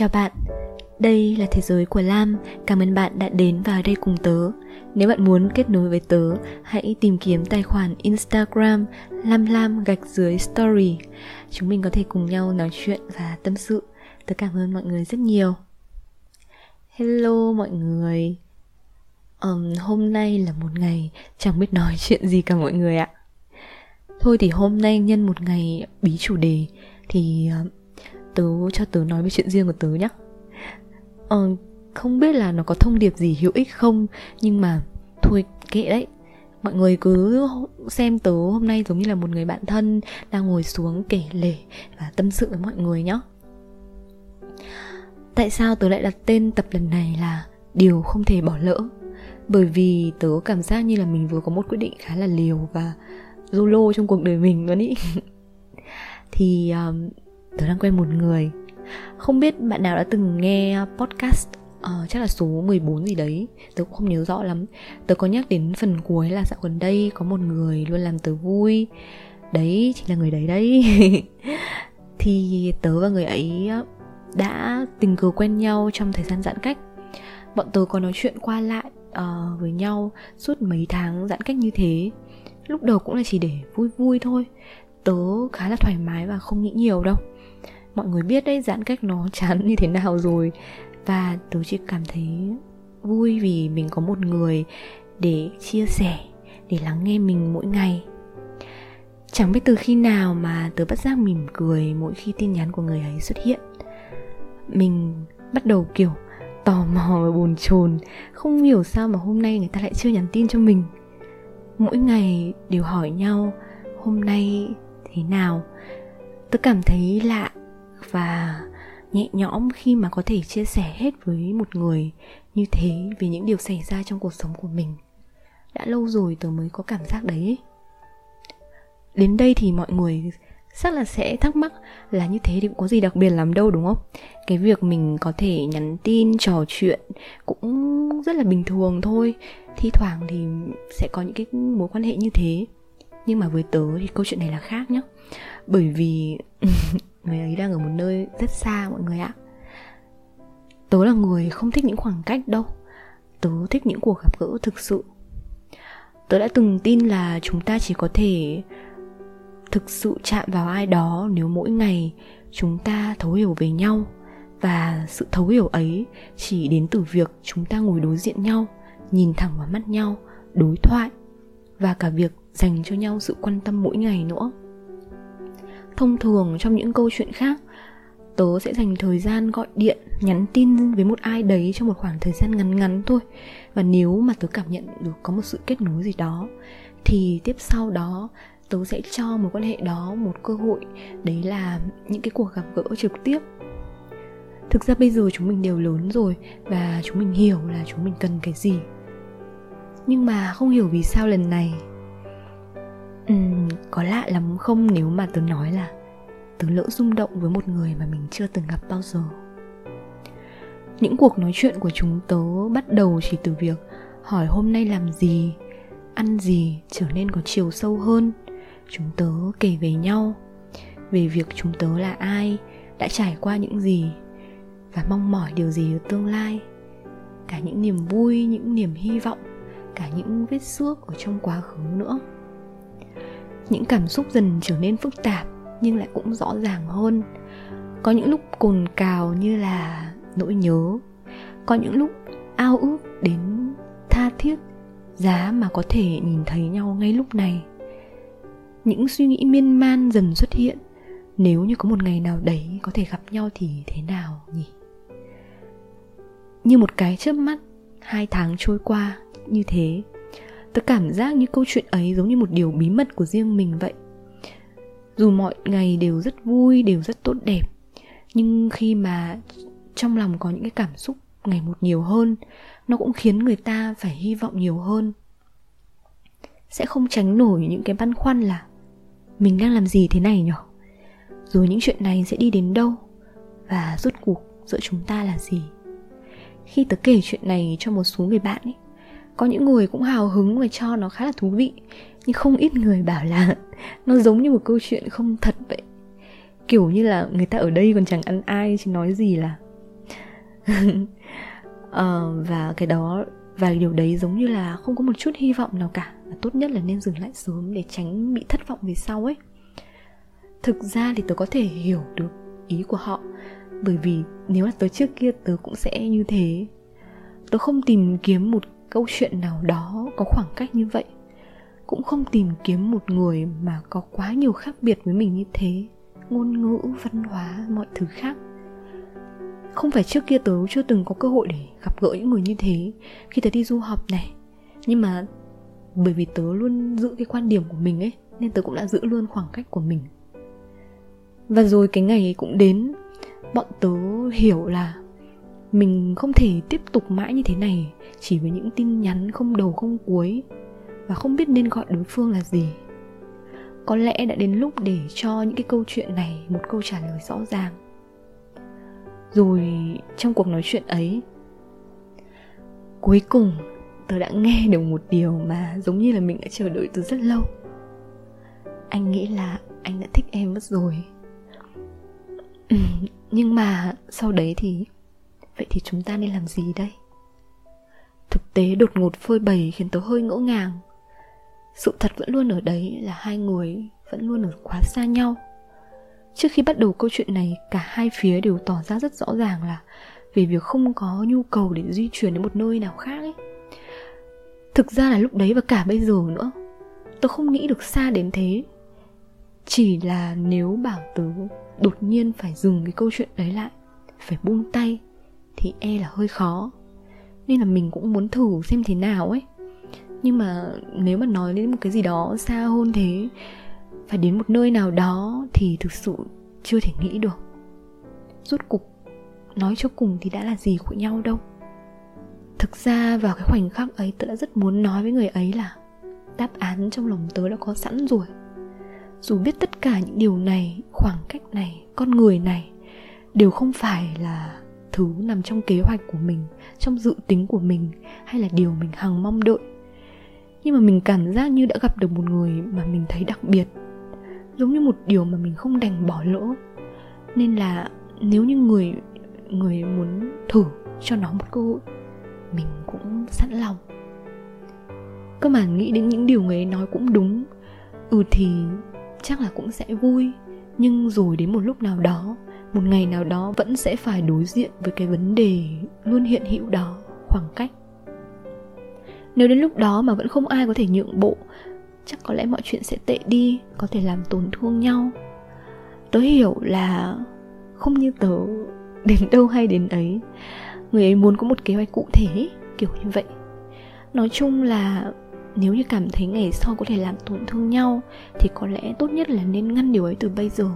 Chào bạn, đây là thế giới của Lam. Cảm ơn bạn đã đến vào đây cùng tớ. Nếu bạn muốn kết nối với tớ, hãy tìm kiếm tài khoản Instagram lam lam gạch dưới story. Chúng mình có thể cùng nhau nói chuyện và tâm sự. Tớ cảm ơn mọi người rất nhiều. Hello mọi người. Um, hôm nay là một ngày chẳng biết nói chuyện gì cả mọi người ạ. Thôi thì hôm nay nhân một ngày bí chủ đề thì uh, tớ cho tớ nói về chuyện riêng của tớ nhé ờ, không biết là nó có thông điệp gì hữu ích không nhưng mà thôi kệ đấy. Mọi người cứ xem tớ hôm nay giống như là một người bạn thân đang ngồi xuống kể lể và tâm sự với mọi người nhé tại sao tớ lại đặt tên tập lần này là điều không thể bỏ lỡ? Bởi vì tớ cảm giác như là mình vừa có một quyết định khá là liều và lô trong cuộc đời mình luôn ý. Thì um, tớ đang quen một người. Không biết bạn nào đã từng nghe podcast uh, chắc là số 14 gì đấy. Tớ cũng không nhớ rõ lắm. Tớ có nhắc đến phần cuối là dạo gần đây có một người luôn làm tớ vui. Đấy chính là người đấy đấy. Thì tớ và người ấy đã tình cờ quen nhau trong thời gian giãn cách. Bọn tớ có nói chuyện qua lại uh, với nhau suốt mấy tháng giãn cách như thế. Lúc đầu cũng là chỉ để vui vui thôi. Tớ khá là thoải mái và không nghĩ nhiều đâu mọi người biết đấy, giãn cách nó chán như thế nào rồi. Và tớ chỉ cảm thấy vui vì mình có một người để chia sẻ, để lắng nghe mình mỗi ngày. Chẳng biết từ khi nào mà tớ bắt giác mỉm cười mỗi khi tin nhắn của người ấy xuất hiện. Mình bắt đầu kiểu tò mò và bồn chồn, không hiểu sao mà hôm nay người ta lại chưa nhắn tin cho mình. Mỗi ngày đều hỏi nhau, hôm nay thế nào? Tớ cảm thấy lạ và nhẹ nhõm khi mà có thể chia sẻ hết với một người như thế về những điều xảy ra trong cuộc sống của mình. Đã lâu rồi tớ mới có cảm giác đấy đến đây thì mọi người chắc là sẽ thắc mắc là như thế thì cũng có gì đặc biệt lắm đâu, đúng không? Cái việc mình có thể nhắn tin, trò chuyện cũng rất là bình thường thôi. Thi thoảng thì sẽ có những cái mối quan hệ như thế. Nhưng mà với tớ thì câu chuyện này là khác nhá. Bởi vì người ấy đang ở một nơi rất xa, mọi người ạ. Tớ là người không thích những khoảng cách đâu. Tớ thích những cuộc gặp gỡ thực sự. Tớ đã từng tin là chúng ta chỉ có thể thực sự chạm vào ai đó nếu mỗi ngày chúng ta thấu hiểu về nhau. Và sự thấu hiểu ấy chỉ đến từ việc chúng ta ngồi đối diện nhau, nhìn thẳng vào mắt nhau, đối thoại và cả việc dành cho nhau sự quan tâm mỗi ngày nữa thông thường trong những câu chuyện khác. Tớ sẽ dành thời gian gọi điện, nhắn tin với một ai đấy trong một khoảng thời gian ngắn ngắn thôi. Và nếu mà tớ cảm nhận được có một sự kết nối gì đó, thì tiếp sau đó tớ sẽ cho mối quan hệ đó một cơ hội. Đấy là những cái cuộc gặp gỡ trực tiếp. Thực ra bây giờ chúng mình đều lớn rồi và chúng mình hiểu là chúng mình cần cái gì. Nhưng mà không hiểu vì sao lần này uhm, có lạ lắm không nếu mà tớ nói là tớ lỡ rung động với một người mà mình chưa từng gặp bao giờ. Những cuộc nói chuyện của chúng tớ bắt đầu chỉ từ việc hỏi hôm nay làm gì ăn gì trở nên có chiều sâu hơn. Chúng tớ kể về nhau về việc chúng tớ là ai đã trải qua những gì và mong mỏi điều gì ở tương lai. Cả những niềm vui những niềm hy vọng cả những vết xước ở trong quá khứ nữa những cảm xúc dần trở nên phức tạp nhưng lại cũng rõ ràng hơn. Có những lúc cồn cào như là nỗi nhớ, có những lúc ao ước đến tha thiết, giá mà có thể nhìn thấy nhau ngay lúc này. Những suy nghĩ miên man dần xuất hiện, nếu như có một ngày nào đấy có thể gặp nhau thì thế nào nhỉ? Như một cái chớp mắt, hai tháng trôi qua như thế tớ cảm giác như câu chuyện ấy giống như một điều bí mật của riêng mình vậy. Dù mọi ngày đều rất vui, đều rất tốt đẹp, nhưng khi mà trong lòng có những cái cảm xúc ngày một nhiều hơn, nó cũng khiến người ta phải hy vọng nhiều hơn. Sẽ không tránh nổi những cái băn khoăn là, mình đang làm gì thế này nhở? Rồi những chuyện này sẽ đi đến đâu? Và rốt cuộc giữa chúng ta là gì? Khi tớ kể chuyện này cho một số người bạn ấy có những người cũng hào hứng và cho nó khá là thú vị. Nhưng không ít người bảo là nó giống như một câu chuyện không thật vậy. Kiểu như là người ta ở đây còn chẳng ăn ai chứ nói gì là. Uh, và cái đó và điều đấy giống như là không có một chút hy vọng nào cả. Và tốt nhất là nên dừng lại sớm để tránh bị thất vọng về sau ấy. Thực ra thì tớ có thể hiểu được ý của họ. Bởi vì nếu là tớ trước kia tớ cũng sẽ như thế. Tớ không tìm kiếm một câu chuyện nào đó có khoảng cách như vậy. Cũng không tìm kiếm một người mà có quá nhiều khác biệt với mình như thế, ngôn ngữ, văn hóa, mọi thứ khác. Không phải trước kia tớ chưa từng có cơ hội để gặp gỡ những người như thế khi tớ đi du học này. Nhưng mà bởi vì tớ luôn giữ cái quan điểm của mình ấy, nên tớ cũng đã giữ luôn khoảng cách của mình. Và rồi cái ngày ấy cũng đến, bọn tớ hiểu là mình không thể tiếp tục mãi như thế này, chỉ với những tin nhắn không đầu không cuối, và không biết nên gọi đối phương là gì. Có lẽ đã đến lúc để cho những cái câu chuyện này một câu trả lời rõ ràng. Rồi, trong cuộc nói chuyện ấy, cuối cùng tớ đã nghe được một điều mà giống như là mình đã chờ đợi từ rất lâu. Anh nghĩ là anh đã thích em mất rồi. Ừ, nhưng mà sau đấy thì thì chúng ta nên làm gì đây? Thực tế đột ngột phơi bày khiến tớ hơi ngỡ ngàng. Sự thật vẫn luôn ở đấy là hai người vẫn luôn ở quá xa nhau. Trước khi bắt đầu câu chuyện này, cả hai phía đều tỏ ra rất rõ ràng là về việc không có nhu cầu để di chuyển đến một nơi nào khác ấy. Thực ra là lúc đấy và cả bây giờ nữa tôi không nghĩ được xa đến thế. Chỉ là nếu bảo tớ đột nhiên phải dừng cái câu chuyện đấy lại, phải buông tay thì e là hơi khó. Nên là mình cũng muốn thử xem thế nào ấy. Nhưng mà nếu mà nói đến một cái gì đó xa hơn thế, phải đến một nơi nào đó thì thực sự chưa thể nghĩ được. Rốt cục, nói cho cùng thì đã là gì của nhau đâu. Thực ra vào cái khoảnh khắc ấy, tớ đã rất muốn nói với người ấy là đáp án trong lòng tớ đã có sẵn rồi. Dù biết tất cả những điều này, khoảng cách này, con người này đều không phải là thứ nằm trong kế hoạch của mình, trong dự tính của mình, hay là điều mình hằng mong đợi. Nhưng mà mình cảm giác như đã gặp được một người mà mình thấy đặc biệt, giống như một điều mà mình không đành bỏ lỡ. Nên là nếu như người người muốn thử cho nó một cơ hội, mình cũng sẵn lòng. Cơ mà nghĩ đến những điều người ấy nói cũng đúng. Ừ thì chắc là cũng sẽ vui, nhưng rồi đến một lúc nào đó một ngày nào đó vẫn sẽ phải đối diện với cái vấn đề luôn hiện hữu đó, khoảng cách. Nếu đến lúc đó mà vẫn không ai có thể nhượng bộ, chắc có lẽ mọi chuyện sẽ tệ đi, có thể làm tổn thương nhau. Tớ hiểu là không như tớ đến đâu hay đến ấy. Người ấy muốn có một kế hoạch cụ thể, kiểu như vậy. Nói chung là nếu như cảm thấy ngày sau có thể làm tổn thương nhau, thì có lẽ tốt nhất là nên ngăn điều ấy từ bây giờ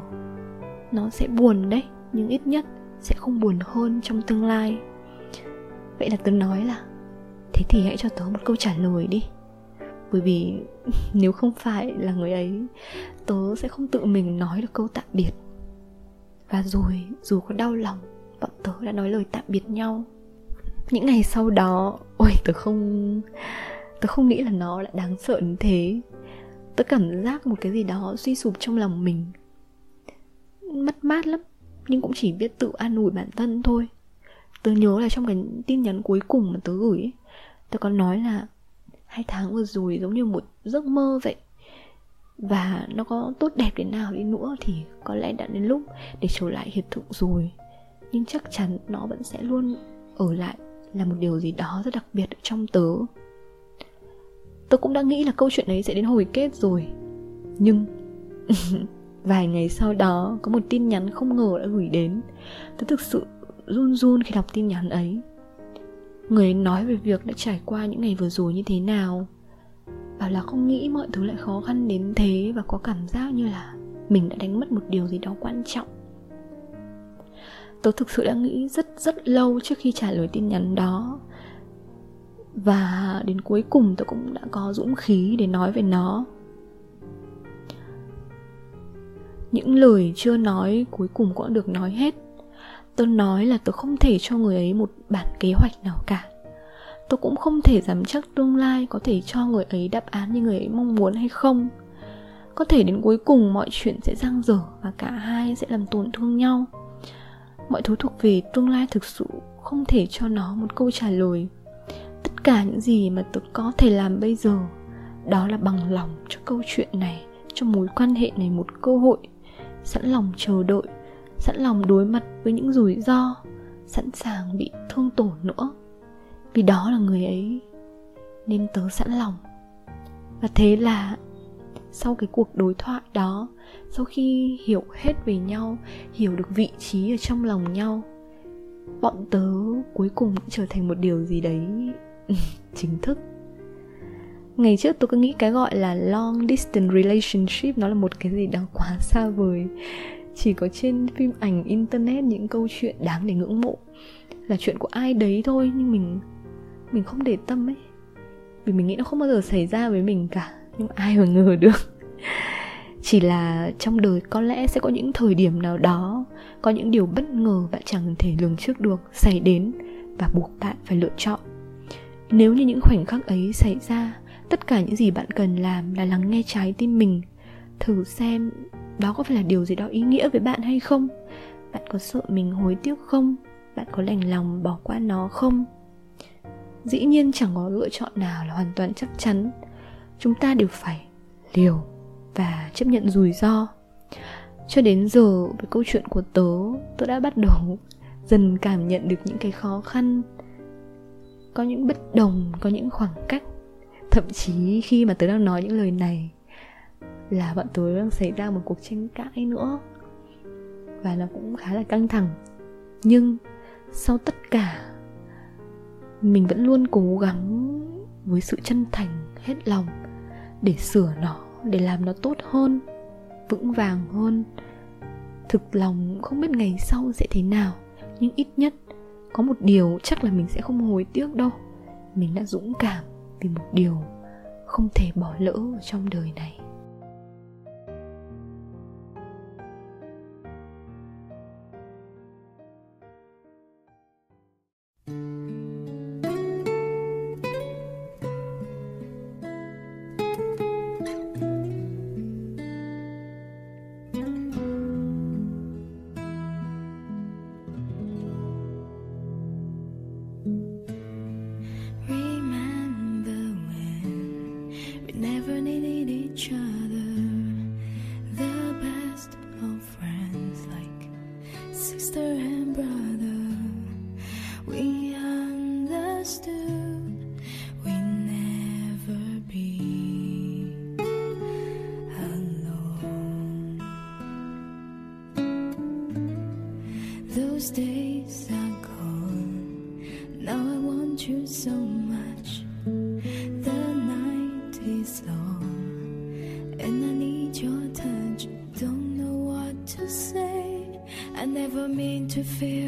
nó sẽ buồn đấy, nhưng ít nhất sẽ không buồn hơn trong tương lai. Vậy là tớ nói là, thế thì hãy cho tớ một câu trả lời đi. Bởi vì nếu không phải là người ấy, tớ sẽ không tự mình nói được câu tạm biệt. Và rồi, dù có đau lòng, bọn tớ đã nói lời tạm biệt nhau. Những ngày sau đó, ôi, tớ không tớ không nghĩ là nó lại đáng sợ đến thế. Tớ cảm giác một cái gì đó suy sụp trong lòng mình mất mát lắm. Nhưng cũng chỉ biết tự an ủi bản thân thôi. Tớ nhớ là trong cái tin nhắn cuối cùng mà tớ gửi ấy, tớ còn nói là hai tháng vừa rồi giống như một giấc mơ vậy. Và nó có tốt đẹp đến nào đi nữa thì có lẽ đã đến lúc để trở lại hiện thực rồi. Nhưng chắc chắn nó vẫn sẽ luôn ở lại là một điều gì đó rất đặc biệt trong tớ. Tớ cũng đã nghĩ là câu chuyện ấy sẽ đến hồi kết rồi. Nhưng vài ngày sau đó, có một tin nhắn không ngờ đã gửi đến. Tớ thực sự run run khi đọc tin nhắn ấy. Người ấy nói về việc đã trải qua những ngày vừa rồi như thế nào. Bảo là không nghĩ mọi thứ lại khó khăn đến thế và có cảm giác như là mình đã đánh mất một điều gì đó quan trọng. Tớ thực sự đã nghĩ rất rất lâu trước khi trả lời tin nhắn đó. Và đến cuối cùng tớ cũng đã có dũng khí để nói về nó. Những lời chưa nói cuối cùng cũng được nói hết. Tôi nói là tôi không thể cho người ấy một bản kế hoạch nào cả. Tôi cũng không thể dám chắc tương lai có thể cho người ấy đáp án như người ấy mong muốn hay không. Có thể đến cuối cùng mọi chuyện sẽ răng dở và cả hai sẽ làm tổn thương nhau. Mọi thứ thuộc về tương lai thực sự không thể cho nó một câu trả lời. Tất cả những gì mà tôi có thể làm bây giờ, đó là bằng lòng cho câu chuyện này, cho mối quan hệ này một cơ hội sẵn lòng chờ đợi, sẵn lòng đối mặt với những rủi ro, sẵn sàng bị thương tổn nữa. Vì đó là người ấy nên tớ sẵn lòng. Và thế là sau cái cuộc đối thoại đó, sau khi hiểu hết về nhau, hiểu được vị trí ở trong lòng nhau, bọn tớ cuối cùng cũng trở thành một điều gì đấy chính thức ngày trước tôi cứ nghĩ cái gọi là long distance relationship nó là một cái gì đó quá xa vời. Chỉ có trên phim ảnh internet những câu chuyện đáng để ngưỡng mộ là chuyện của ai đấy thôi, nhưng mình mình không để tâm ấy. Vì mình nghĩ nó không bao giờ xảy ra với mình cả, nhưng ai mà ngờ được. Chỉ là trong đời có lẽ sẽ có những thời điểm nào đó, có những điều bất ngờ bạn chẳng thể lường trước được, xảy đến và buộc bạn phải lựa chọn. Nếu như những khoảnh khắc ấy xảy ra tất cả những gì bạn cần làm là lắng nghe trái tim mình. Thử xem đó có phải là điều gì đó ý nghĩa với bạn hay không? Bạn có sợ mình hối tiếc không? Bạn có lành lòng bỏ qua nó không? Dĩ nhiên chẳng có lựa chọn nào là hoàn toàn chắc chắn. Chúng ta đều phải liều và chấp nhận rủi ro. Cho đến giờ, với câu chuyện của tớ tớ đã bắt đầu dần cảm nhận được những cái khó khăn. Có những bất đồng, có những khoảng cách thậm chí khi mà tớ đang nói những lời này là bọn tớ đang xảy ra một cuộc tranh cãi nữa. Và nó cũng khá là căng thẳng. Nhưng sau tất cả, mình vẫn luôn cố gắng với sự chân thành, hết lòng để sửa nó, để làm nó tốt hơn, vững vàng hơn. Thực lòng không biết ngày sau sẽ thế nào, nhưng ít nhất có một điều chắc là mình sẽ không hối tiếc đâu. Mình đã dũng cảm vì một điều không thể bỏ lỡ trong đời này. Those days are gone. Now I want you so much. The night is long, and I need your touch. Don't know what to say. I never mean to feel.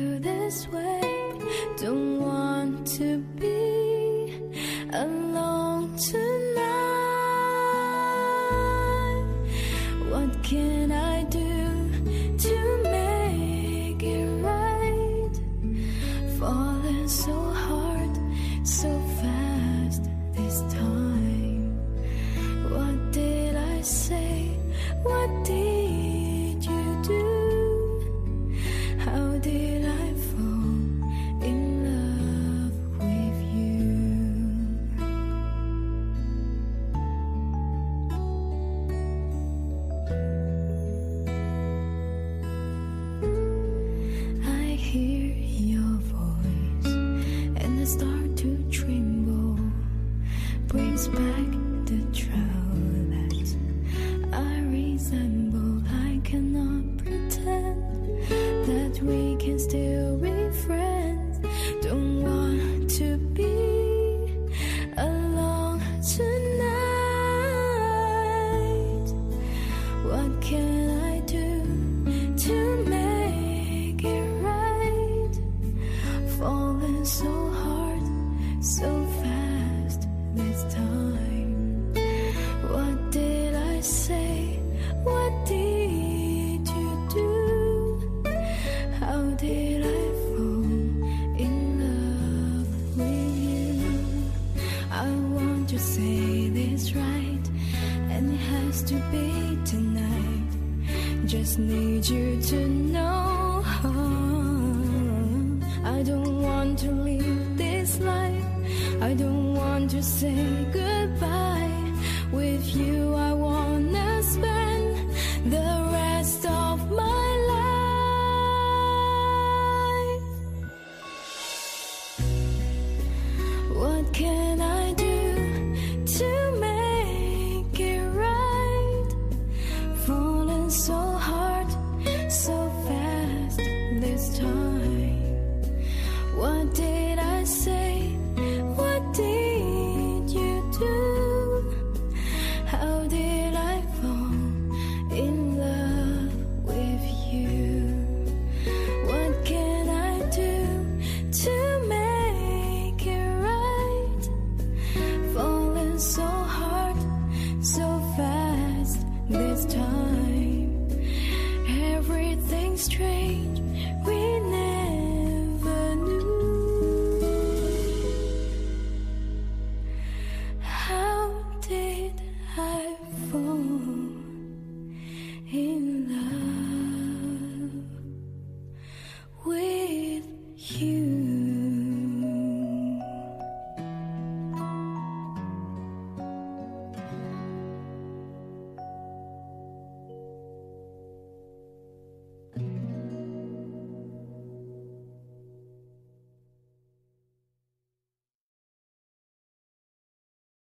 so hard, so fast this time. I don't want to say goodbye. With you, I wanna spend the